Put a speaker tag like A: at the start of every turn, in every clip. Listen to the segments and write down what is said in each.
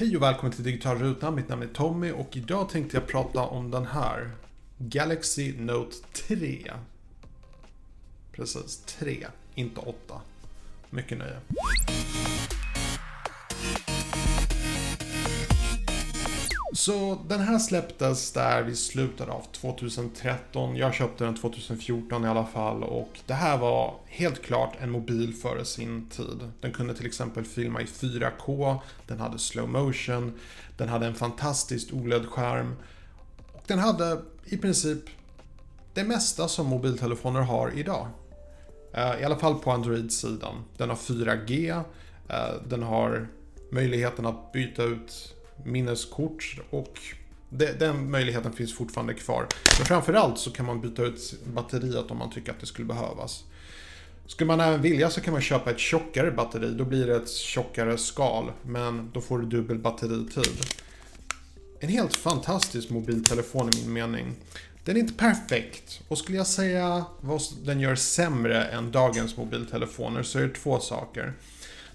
A: Hej och välkommen till Digital Ruta. Mitt namn är Tommy och idag tänkte jag prata om den här. Galaxy Note 3. Precis, 3, inte 8. Mycket nöje. Så den här släpptes där vid slutet av 2013. Jag köpte den 2014 i alla fall och det här var helt klart en mobil före sin tid. Den kunde till exempel filma i 4K, den hade slow motion, den hade en fantastisk OLED-skärm. Och den hade i princip det mesta som mobiltelefoner har idag. Eh, I alla fall på Android-sidan. Den har 4G, eh, den har möjligheten att byta ut minneskort och det, den möjligheten finns fortfarande kvar. Men framförallt så kan man byta ut batteriet om man tycker att det skulle behövas. Skulle man även vilja så kan man köpa ett tjockare batteri, då blir det ett tjockare skal, men då får du dubbel batteritid. En helt fantastisk mobiltelefon i min mening. Den är inte perfekt och skulle jag säga vad den gör sämre än dagens mobiltelefoner så är det två saker.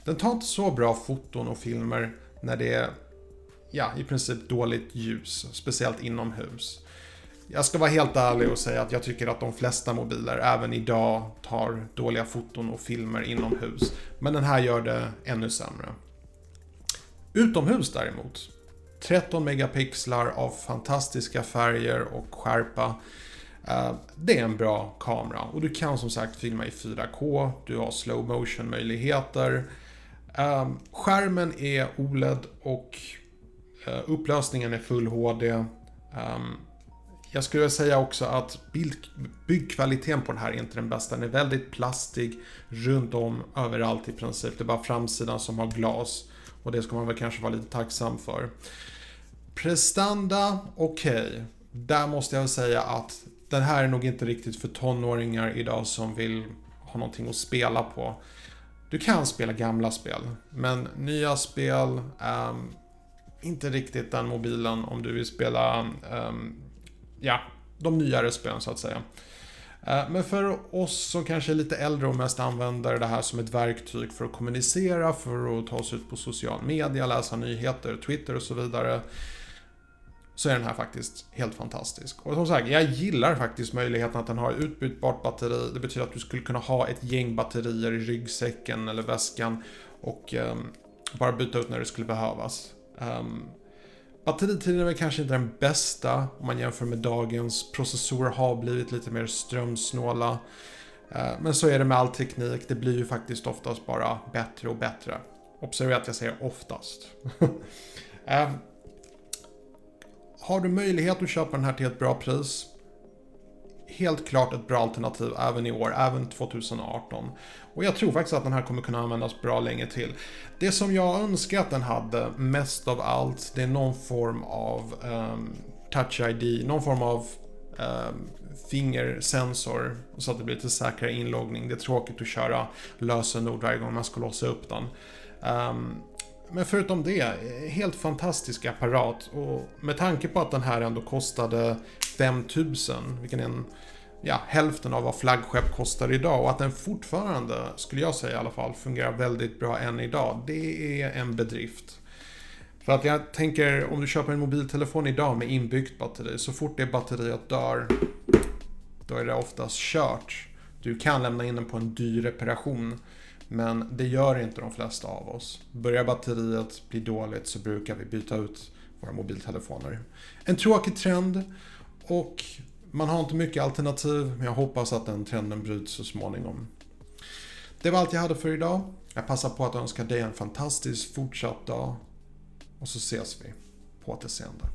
A: Den tar inte så bra foton och filmer när det ja, i princip dåligt ljus, speciellt inomhus. Jag ska vara helt ärlig och säga att jag tycker att de flesta mobiler även idag tar dåliga foton och filmer inomhus. Men den här gör det ännu sämre. Utomhus däremot. 13 megapixlar av fantastiska färger och skärpa. Eh, det är en bra kamera och du kan som sagt filma i 4K, du har slow motion möjligheter. Eh, skärmen är OLED och Eh, upplösningen är full HD. Ehm, jag skulle säga också att byggkvaliteten på den här är inte den bästa. Den är väldigt plastig runt om överallt i princip. Det är bara framsidan som har glas. Och det ska man väl kanske vara lite tacksam för. Prestanda, okej. Okay. Där måste jag säga att den här är nog inte riktigt för tonåringar idag som vill ha någonting att spela på. Du kan spela gamla spel, men nya spel, um, inte riktigt den mobilen om du vill spela, um, ja, de nyare spelen så att säga. Eh, men för oss som kanske är lite äldre och mest använder det här som ett verktyg för att kommunicera, för att ta oss ut på social media, läsa nyheter, Twitter och så vidare. Så är den här faktiskt helt fantastisk. Och som sagt, jag gillar faktiskt möjligheten att den har utbytbart batteri. Det betyder att du skulle kunna ha ett gäng batterier i ryggsäcken eller väskan och eh, bara byta ut när det skulle behövas. Um, batteritiden är väl kanske inte den bästa om man jämför med dagens. Processorer har blivit lite mer strömsnåla. Uh, men så är det med all teknik, det blir ju faktiskt oftast bara bättre och bättre. Observera att jag säger oftast. uh, har du möjlighet att köpa den här till ett bra pris? Helt klart ett bra alternativ även i år, även 2018. Och jag tror faktiskt att den här kommer kunna användas bra länge till. Det som jag önskar att den hade mest av allt, det är någon form av um, touch ID, någon form av um, fingersensor så att det blir lite säkrare inloggning. Det är tråkigt att köra lösenord varje gång man ska låsa upp den. Um, men förutom det, eh, helt fantastisk apparat och med tanke på att den här ändå kostade 5000, vilken är en, ja, hälften av vad flaggskepp kostar idag och att den fortfarande, skulle jag säga i alla fall, fungerar väldigt bra än idag. Det är en bedrift. För att jag tänker, om du köper en mobiltelefon idag med inbyggt batteri, så fort det batteriet dör, då är det oftast kört. Du kan lämna in den på en dyr reparation. Men det gör inte de flesta av oss. Börjar batteriet bli dåligt så brukar vi byta ut våra mobiltelefoner. En tråkig trend och man har inte mycket alternativ men jag hoppas att den trenden bryts så småningom. Det var allt jag hade för idag. Jag passar på att önska dig en fantastisk fortsatt dag och så ses vi på återseende.